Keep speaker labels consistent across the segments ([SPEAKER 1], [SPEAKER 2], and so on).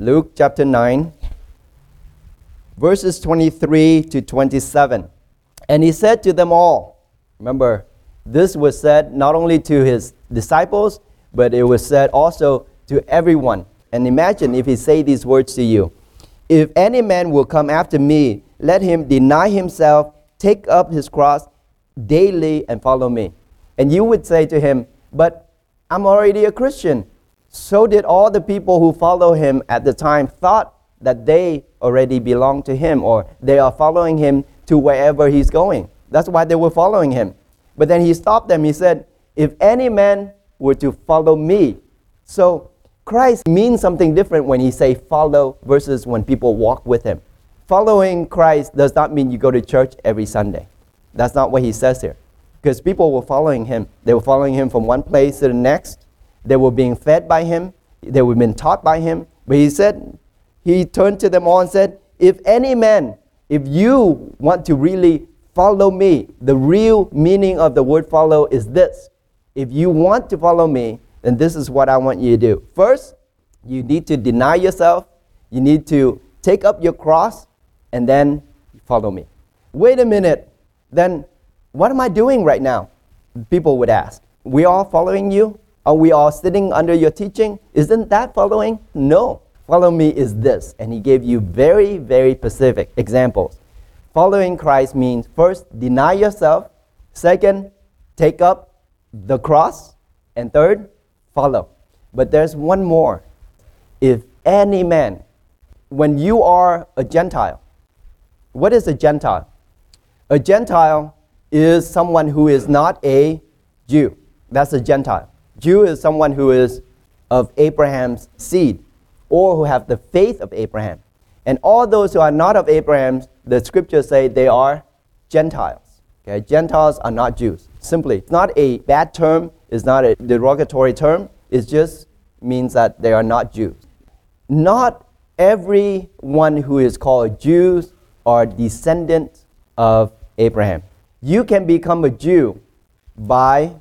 [SPEAKER 1] Luke chapter 9, verses 23 to 27. And he said to them all, remember, this was said not only to his disciples, but it was said also to everyone. And imagine if he say these words to you. If any man will come after me, let him deny himself, take up his cross daily and follow me. And you would say to him, But I'm already a Christian. So did all the people who follow him at the time thought that they already belong to him or they are following him to wherever he's going. That's why they were following him. But then he stopped them. He said, If any man were to follow me. So Christ means something different when he say follow versus when people walk with him. Following Christ does not mean you go to church every Sunday. That's not what he says here. Because people were following him. They were following him from one place to the next. They were being fed by him. They were being taught by him. But he said, he turned to them all and said, If any man, if you want to really follow me, the real meaning of the word follow is this. If you want to follow me, then this is what I want you to do. First, you need to deny yourself, you need to take up your cross, and then follow me. Wait a minute, then what am I doing right now? People would ask. We all following you? Are we all sitting under your teaching? Isn't that following? No. Follow me is this. And he gave you very, very specific examples. Following Christ means first, deny yourself. Second, take up the cross. And third, follow. But there's one more. If any man, when you are a Gentile, what is a Gentile? A Gentile is someone who is not a Jew. That's a Gentile. Jew is someone who is of Abraham's seed or who have the faith of Abraham. And all those who are not of Abraham, the scriptures say they are Gentiles. Okay? Gentiles are not Jews. Simply, it's not a bad term it's not a derogatory term. It just means that they are not Jews. Not everyone who is called Jews are descendants of Abraham. You can become a Jew by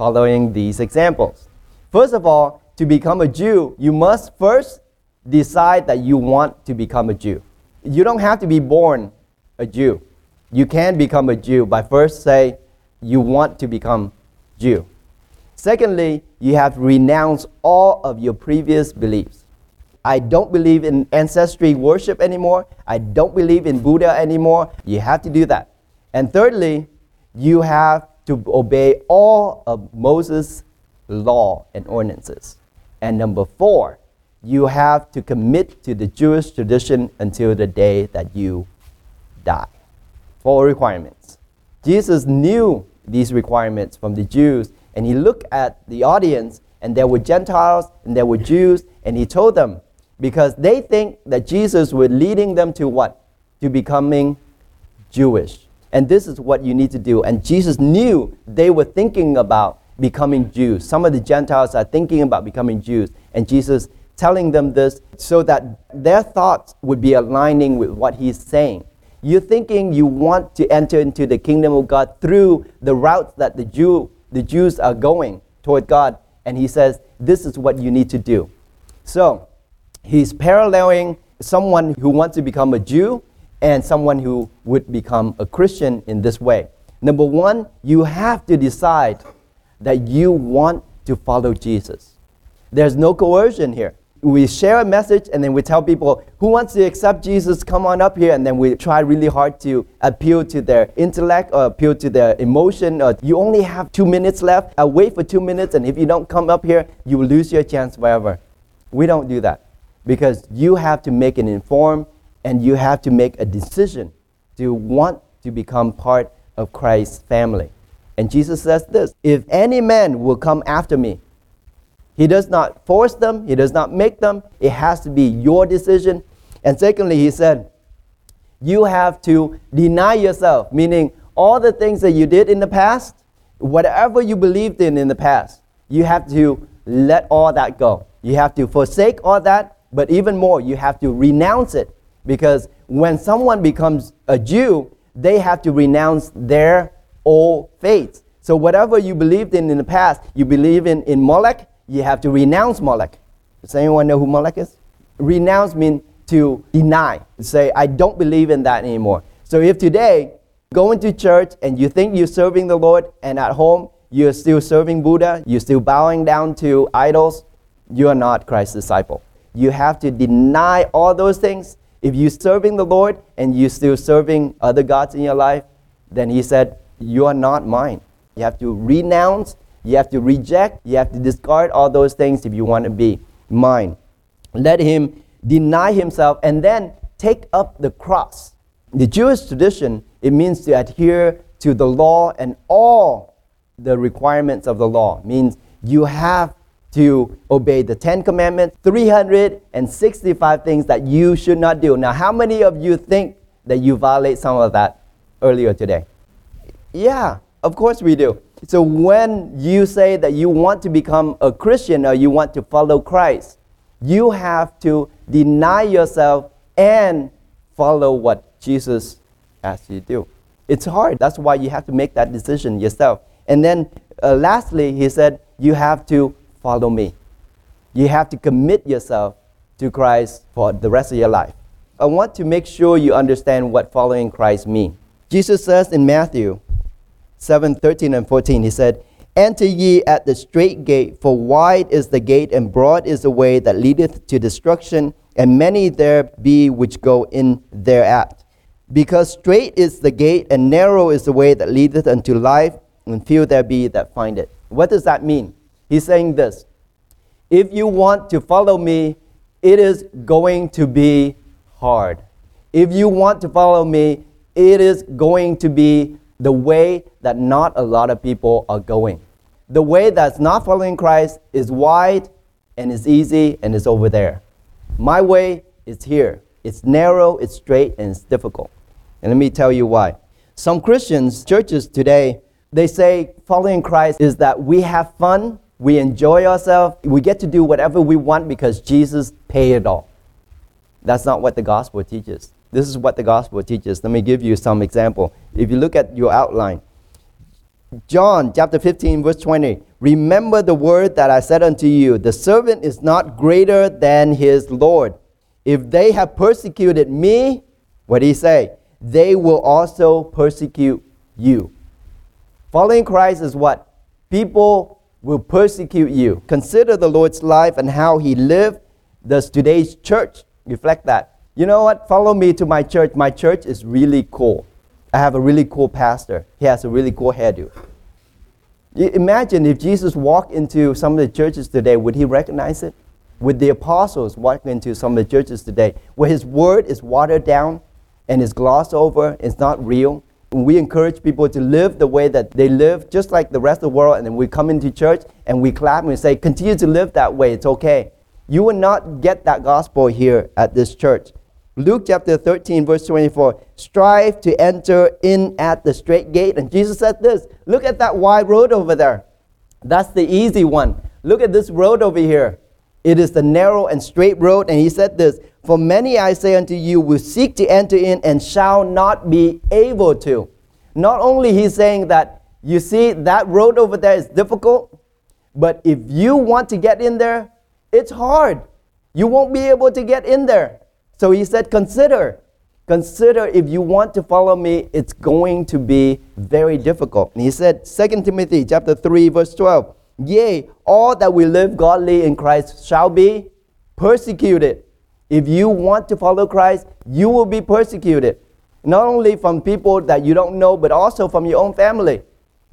[SPEAKER 1] following these examples. First of all, to become a Jew, you must first decide that you want to become a Jew. You don't have to be born a Jew. You can become a Jew by first say you want to become Jew. Secondly, you have to renounce all of your previous beliefs. I don't believe in ancestry worship anymore. I don't believe in Buddha anymore. You have to do that. And thirdly, you have to obey all of Moses' law and ordinances. And number four, you have to commit to the Jewish tradition until the day that you die. Four requirements. Jesus knew these requirements from the Jews and he looked at the audience, and there were Gentiles and there were Jews, and he told them, because they think that Jesus was leading them to what? To becoming Jewish. And this is what you need to do. And Jesus knew they were thinking about becoming Jews. Some of the Gentiles are thinking about becoming Jews. And Jesus telling them this so that their thoughts would be aligning with what he's saying. You're thinking you want to enter into the kingdom of God through the routes that the Jew the Jews are going toward God, and he says, This is what you need to do. So, he's paralleling someone who wants to become a Jew and someone who would become a Christian in this way. Number one, you have to decide that you want to follow Jesus. There's no coercion here we share a message and then we tell people who wants to accept Jesus, come on up here, and then we try really hard to appeal to their intellect or appeal to their emotion. Or you only have two minutes left. I'll wait for two minutes, and if you don't come up here, you will lose your chance forever. We don't do that because you have to make an informed and you have to make a decision to want to become part of Christ's family. And Jesus says this If any man will come after me, he does not force them, He does not make them. It has to be your decision. And secondly, He said, you have to deny yourself, meaning all the things that you did in the past, whatever you believed in in the past, you have to let all that go. You have to forsake all that, but even more, you have to renounce it. Because when someone becomes a Jew, they have to renounce their old faith. So whatever you believed in in the past, you believe in, in Molech, you have to renounce Molech. Does anyone know who Molech is? Renounce means to deny, say, I don't believe in that anymore. So if today, going to church and you think you're serving the Lord, and at home you're still serving Buddha, you're still bowing down to idols, you are not Christ's disciple. You have to deny all those things. If you're serving the Lord and you're still serving other gods in your life, then he said, You are not mine. You have to renounce, you have to reject, you have to discard all those things if you want to be mine. Let him deny himself and then take up the cross. The Jewish tradition, it means to adhere to the law and all the requirements of the law. It means you have to obey the Ten Commandments, 365 things that you should not do. Now, how many of you think that you violate some of that earlier today? Yeah, of course we do. So, when you say that you want to become a Christian or you want to follow Christ, you have to deny yourself and follow what Jesus asks you to do. It's hard. That's why you have to make that decision yourself. And then, uh, lastly, he said, you have to follow me. You have to commit yourself to Christ for the rest of your life. I want to make sure you understand what following Christ means. Jesus says in Matthew 7 13 and 14, he said, Enter ye at the straight gate, for wide is the gate, and broad is the way that leadeth to destruction, and many there be which go in thereat. Because straight is the gate, and narrow is the way that leadeth unto life, and few there be that find it. What does that mean? He's saying this If you want to follow me, it is going to be hard. If you want to follow me, it is going to be the way that not a lot of people are going. The way that's not following Christ is wide and is easy and is over there. My way is here. It's narrow, it's straight, and it's difficult. And let me tell you why. Some Christians, churches today, they say following Christ is that we have fun we enjoy ourselves. We get to do whatever we want because Jesus paid it all. That's not what the gospel teaches. This is what the gospel teaches. Let me give you some example. If you look at your outline, John chapter 15, verse 20. Remember the word that I said unto you the servant is not greater than his Lord. If they have persecuted me, what did he say? They will also persecute you. Following Christ is what? People will persecute you. Consider the Lord's life and how he lived. Does today's church reflect that? You know what? Follow me to my church. My church is really cool. I have a really cool pastor. He has a really cool hairdo. Imagine if Jesus walked into some of the churches today, would he recognize it? Would the apostles walk into some of the churches today where his word is watered down and is glossed over, it's not real? We encourage people to live the way that they live, just like the rest of the world, and then we come into church and we clap and we say, continue to live that way, it's okay. You will not get that gospel here at this church. Luke chapter 13, verse 24 strive to enter in at the straight gate. And Jesus said this look at that wide road over there. That's the easy one. Look at this road over here. It is the narrow and straight road. And he said this For many I say unto you will seek to enter in and shall not be able to. Not only he's saying that, you see, that road over there is difficult, but if you want to get in there, it's hard. You won't be able to get in there. So he said, Consider. Consider if you want to follow me, it's going to be very difficult. And he said, 2 Timothy chapter 3, verse 12. Yea, all that will live godly in Christ shall be persecuted. If you want to follow Christ, you will be persecuted. Not only from people that you don't know, but also from your own family.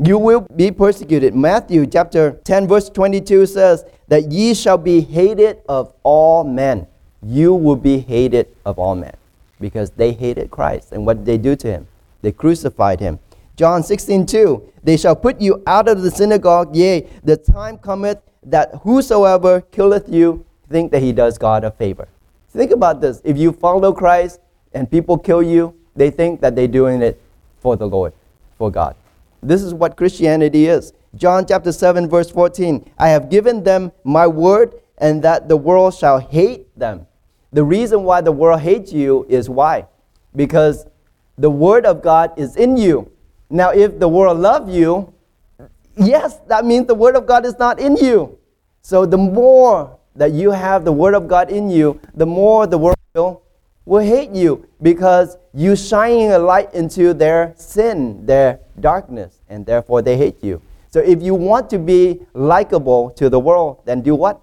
[SPEAKER 1] You will be persecuted. Matthew chapter 10, verse 22 says that ye shall be hated of all men. You will be hated of all men because they hated Christ. And what did they do to him? They crucified him. John 16, 2. They shall put you out of the synagogue. Yea, the time cometh that whosoever killeth you think that he does God a favor. Think about this. If you follow Christ and people kill you, they think that they're doing it for the Lord, for God. This is what Christianity is. John chapter 7, verse 14. I have given them my word, and that the world shall hate them. The reason why the world hates you is why? Because the word of God is in you. Now, if the world love you, yes, that means the word of God is not in you. So the more that you have the Word of God in you, the more the world will, will hate you because you shining a light into their sin, their darkness, and therefore they hate you. So if you want to be likable to the world, then do what?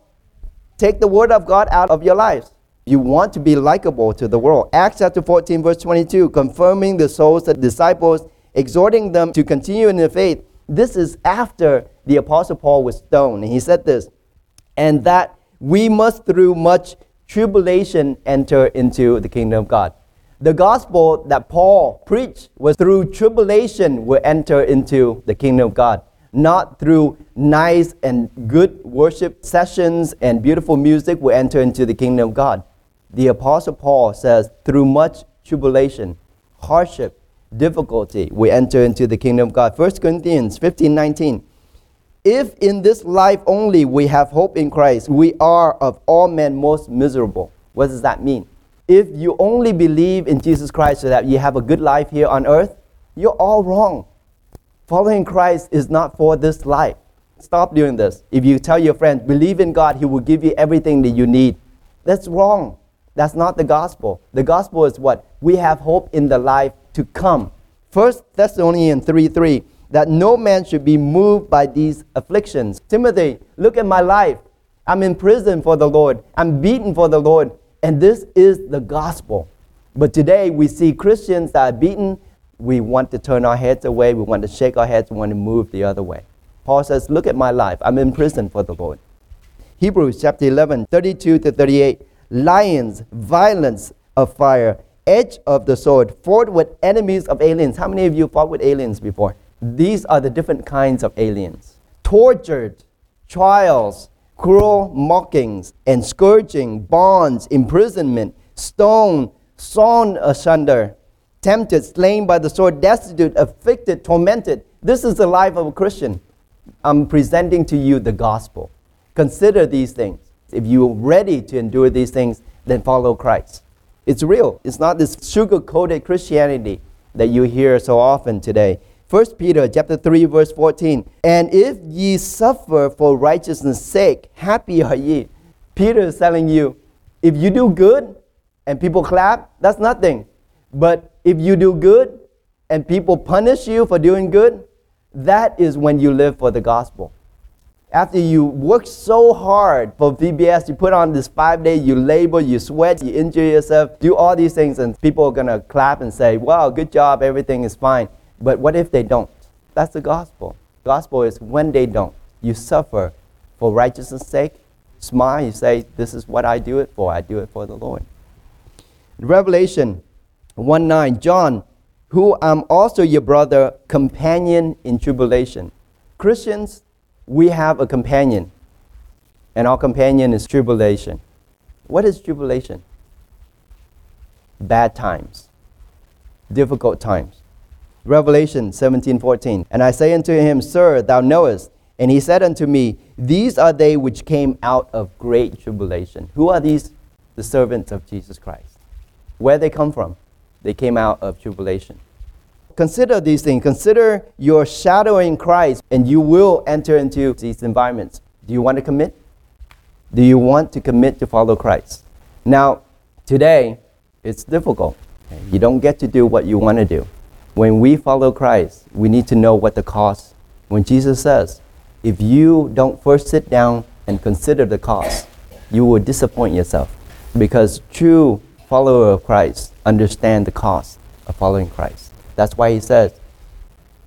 [SPEAKER 1] Take the Word of God out of your lives. You want to be likable to the world. Acts chapter 14, verse 22, confirming the souls of the disciples, exhorting them to continue in the faith. This is after the Apostle Paul was stoned. And he said this, and that we must through much tribulation enter into the kingdom of God. The gospel that Paul preached was through tribulation we enter into the kingdom of God, not through nice and good worship sessions and beautiful music we enter into the kingdom of God. The apostle Paul says through much tribulation, hardship, difficulty we enter into the kingdom of God. 1 Corinthians 15, 19 if in this life only we have hope in Christ, we are of all men most miserable. What does that mean? If you only believe in Jesus Christ so that you have a good life here on earth, you're all wrong. Following Christ is not for this life. Stop doing this. If you tell your friends, believe in God, He will give you everything that you need. That's wrong. That's not the gospel. The gospel is what? We have hope in the life to come. First Thessalonians 3 3 that no man should be moved by these afflictions. Timothy, look at my life. I'm in prison for the Lord, I'm beaten for the Lord, and this is the gospel. But today we see Christians that are beaten. We want to turn our heads away, we want to shake our heads, we want to move the other way. Paul says, Look at my life. I'm in prison for the Lord. Hebrews chapter 11, 32 to 38. Lions, violence of fire, edge of the sword, fought with enemies of aliens. How many of you fought with aliens before? These are the different kinds of aliens tortured, trials, cruel mockings, and scourging, bonds, imprisonment, stone, sawn asunder, tempted, slain by the sword, destitute, afflicted, tormented. This is the life of a Christian. I'm presenting to you the gospel. Consider these things. If you're ready to endure these things, then follow Christ. It's real. It's not this sugar coated Christianity that you hear so often today. 1 Peter chapter 3 verse 14. And if ye suffer for righteousness' sake, happy are ye. Peter is telling you, if you do good and people clap, that's nothing. But if you do good and people punish you for doing good, that is when you live for the gospel. After you work so hard for VBS, you put on this five day, you labor, you sweat, you injure yourself, do all these things, and people are gonna clap and say, Wow, good job, everything is fine. But what if they don't? That's the gospel. Gospel is when they don't, you suffer for righteousness' sake. Smile, you say, This is what I do it for. I do it for the Lord. Revelation 1 9, John, who am also your brother, companion in tribulation. Christians, we have a companion, and our companion is tribulation. What is tribulation? Bad times, difficult times. Revelation 17:14. And I say unto him, Sir, thou knowest. And he said unto me, These are they which came out of great tribulation. Who are these? The servants of Jesus Christ. Where they come from? They came out of tribulation. Consider these things. Consider your shadowing Christ, and you will enter into these environments. Do you want to commit? Do you want to commit to follow Christ? Now, today, it's difficult. You don't get to do what you want to do when we follow Christ, we need to know what the cost. When Jesus says, if you don't first sit down and consider the cost, you will disappoint yourself. Because true follower of Christ understand the cost of following Christ. That's why he says,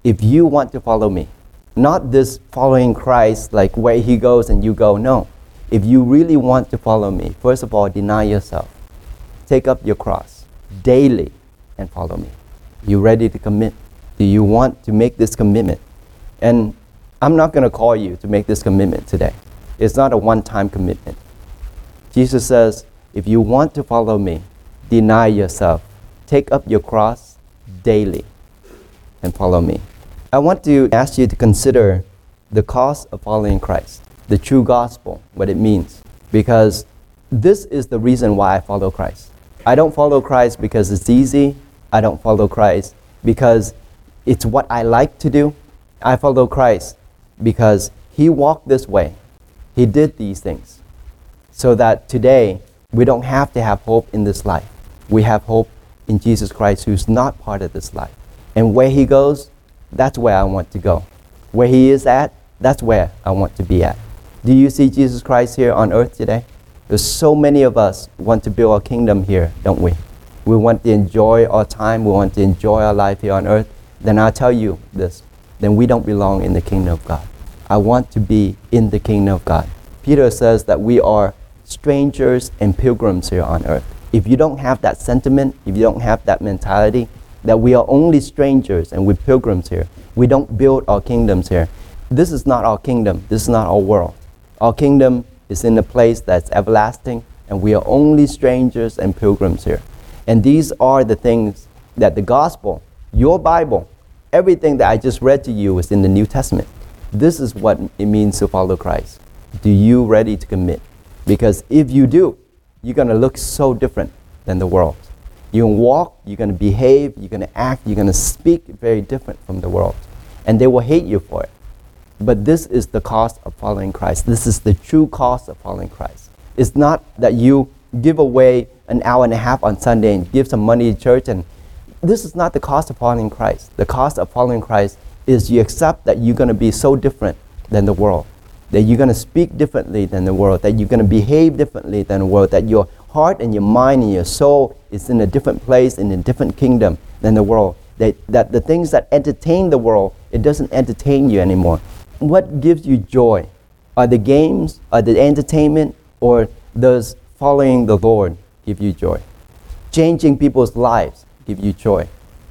[SPEAKER 1] if you want to follow me, not this following Christ like where he goes and you go. No. If you really want to follow me, first of all, deny yourself. Take up your cross daily and follow me. You ready to commit? Do you want to make this commitment? And I'm not going to call you to make this commitment today. It's not a one time commitment. Jesus says, if you want to follow me, deny yourself, take up your cross daily, and follow me. I want to ask you to consider the cost of following Christ, the true gospel, what it means. Because this is the reason why I follow Christ. I don't follow Christ because it's easy I don't follow Christ because it's what I like to do. I follow Christ because He walked this way. He did these things. so that today we don't have to have hope in this life. We have hope in Jesus Christ, who's not part of this life. And where He goes, that's where I want to go. Where He is at, that's where I want to be at. Do you see Jesus Christ here on earth today? There's so many of us want to build a kingdom here, don't we? We want to enjoy our time, we want to enjoy our life here on earth. Then I'll tell you this then we don't belong in the kingdom of God. I want to be in the kingdom of God. Peter says that we are strangers and pilgrims here on earth. If you don't have that sentiment, if you don't have that mentality, that we are only strangers and we're pilgrims here, we don't build our kingdoms here. This is not our kingdom, this is not our world. Our kingdom is in a place that's everlasting, and we are only strangers and pilgrims here. And these are the things that the gospel, your Bible, everything that I just read to you is in the New Testament. This is what it means to follow Christ. Do you ready to commit? Because if you do, you're going to look so different than the world. You're going to walk, you're going to behave, you're going to act, you're going to speak very different from the world. And they will hate you for it. But this is the cost of following Christ. This is the true cost of following Christ. It's not that you give away an hour and a half on Sunday and give some money to church and this is not the cost of following Christ. The cost of following Christ is you accept that you're going to be so different than the world, that you're going to speak differently than the world, that you're going to behave differently than the world, that your heart and your mind and your soul is in a different place, in a different kingdom than the world. That, that the things that entertain the world, it doesn't entertain you anymore. What gives you joy? Are the games, are the entertainment, or does following the Lord give you joy? Changing people's lives give you joy.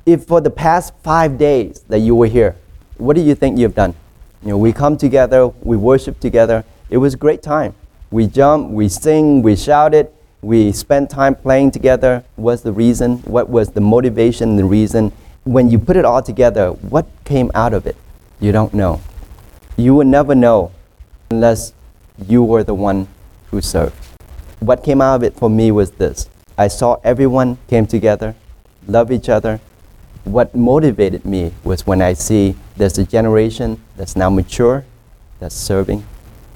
[SPEAKER 1] If for the past five days that you were here, what do you think you've done? You know, we come together, we worship together. It was a great time. We jump, we sing, we shouted, we spent time playing together. What's the reason? What was the motivation, the reason? When you put it all together, what came out of it? You don't know. You will never know unless you were the one who served. What came out of it for me was this I saw everyone came together, love each other. What motivated me was when I see there's a generation that's now mature, that's serving.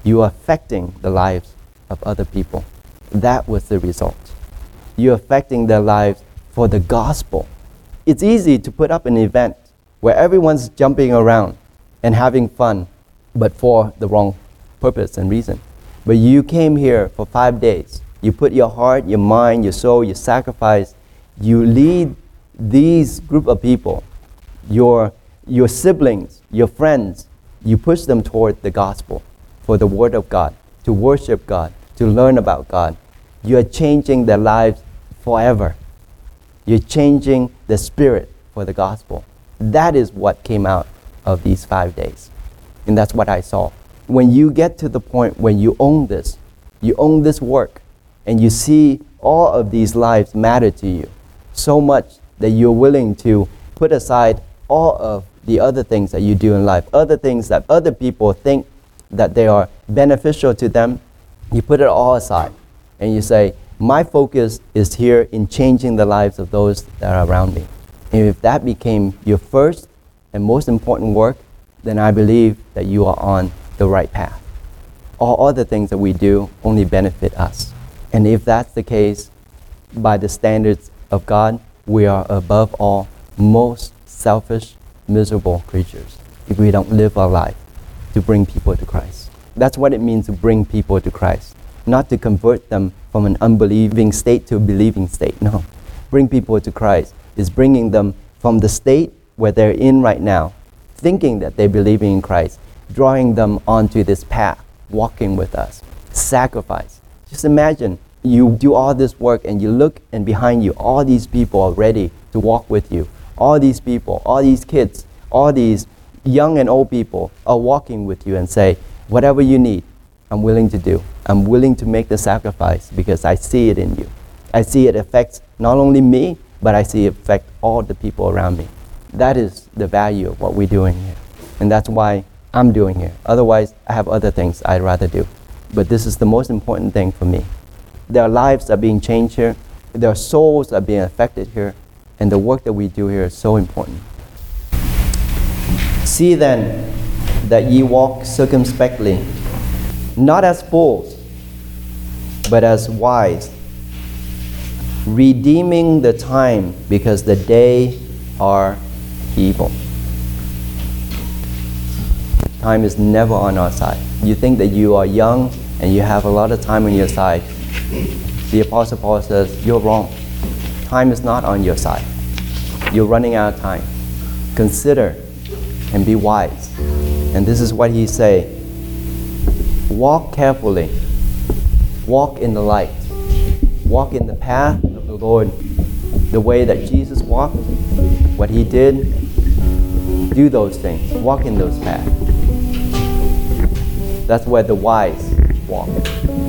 [SPEAKER 1] You are affecting the lives of other people. That was the result. You're affecting their lives for the gospel. It's easy to put up an event where everyone's jumping around and having fun, but for the wrong purpose and reason. But you came here for five days. You put your heart, your mind, your soul, your sacrifice. You lead these group of people, your, your siblings, your friends, you push them toward the gospel for the word of God, to worship God, to learn about God. You are changing their lives forever. You're changing the spirit for the gospel. That is what came out of these five days. And that's what I saw. When you get to the point when you own this, you own this work, and you see all of these lives matter to you so much that you're willing to put aside all of the other things that you do in life, other things that other people think that they are beneficial to them, you put it all aside and you say, My focus is here in changing the lives of those that are around me. And if that became your first and most important work, then I believe that you are on the right path. All other things that we do only benefit us. And if that's the case, by the standards of God, we are above all most selfish, miserable creatures if we don't live our life to bring people to Christ. That's what it means to bring people to Christ, not to convert them from an unbelieving state to a believing state. No. Bring people to Christ is bringing them from the state where they're in right now, thinking that they're believing in Christ, drawing them onto this path, walking with us, sacrifice. Just imagine you do all this work and you look and behind you all these people are ready to walk with you. All these people all these kids all these young and old people are walking with you and say whatever you need i'm willing to do. I'm willing to make the sacrifice because i see it in you. I see it affects not only me but i see it affect all the people around me. That is the value of what we're doing here. And that's why i'm doing here. Otherwise i have other things i'd rather do. But this is the most important thing for me. Their lives are being changed here, their souls are being affected here, and the work that we do here is so important. See then that ye walk circumspectly, not as fools, but as wise, redeeming the time because the day are evil. Time is never on our side. You think that you are young and you have a lot of time on your side. The Apostle Paul says, You're wrong. Time is not on your side. You're running out of time. Consider and be wise. And this is what he say. Walk carefully. Walk in the light. Walk in the path of the Lord, the way that Jesus walked, what he did. Do those things. Walk in those paths. That's where the wise walk.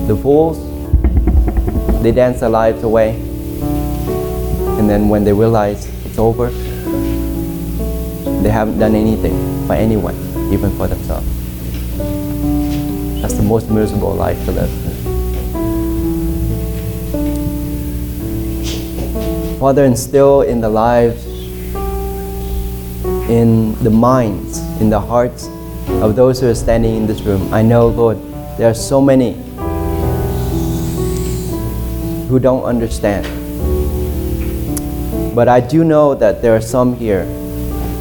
[SPEAKER 1] The fools, they dance their lives away. And then when they realize it's over, they haven't done anything for anyone, even for themselves. That's the most miserable life to live. Father, instill in the lives, in the minds, in the hearts of mm. those who are standing in this room. I know, Lord, there are so many who don't understand. But I do know that there are some here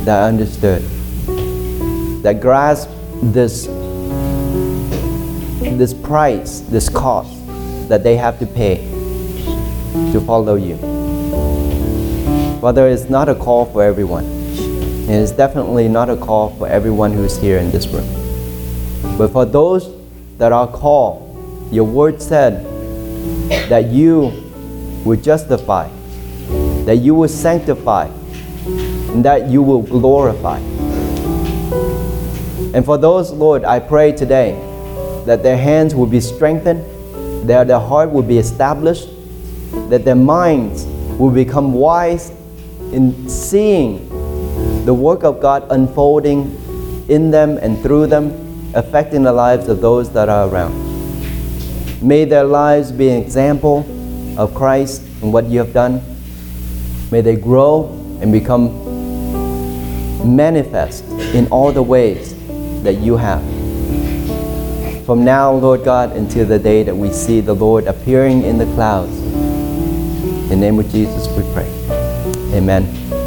[SPEAKER 1] that understood, that grasp this, this price, this cost that they have to pay to follow you. Father, it's not a call for everyone. And it's definitely not a call for everyone who is here in this room. But for those that are called, your word said that you would justify, that you will sanctify, and that you will glorify. And for those, Lord, I pray today that their hands will be strengthened, that their heart will be established, that their minds will become wise in seeing the work of God unfolding in them and through them, affecting the lives of those that are around. May their lives be an example of Christ and what you have done. May they grow and become manifest in all the ways that you have. From now, Lord God, until the day that we see the Lord appearing in the clouds. In the name of Jesus we pray. Amen.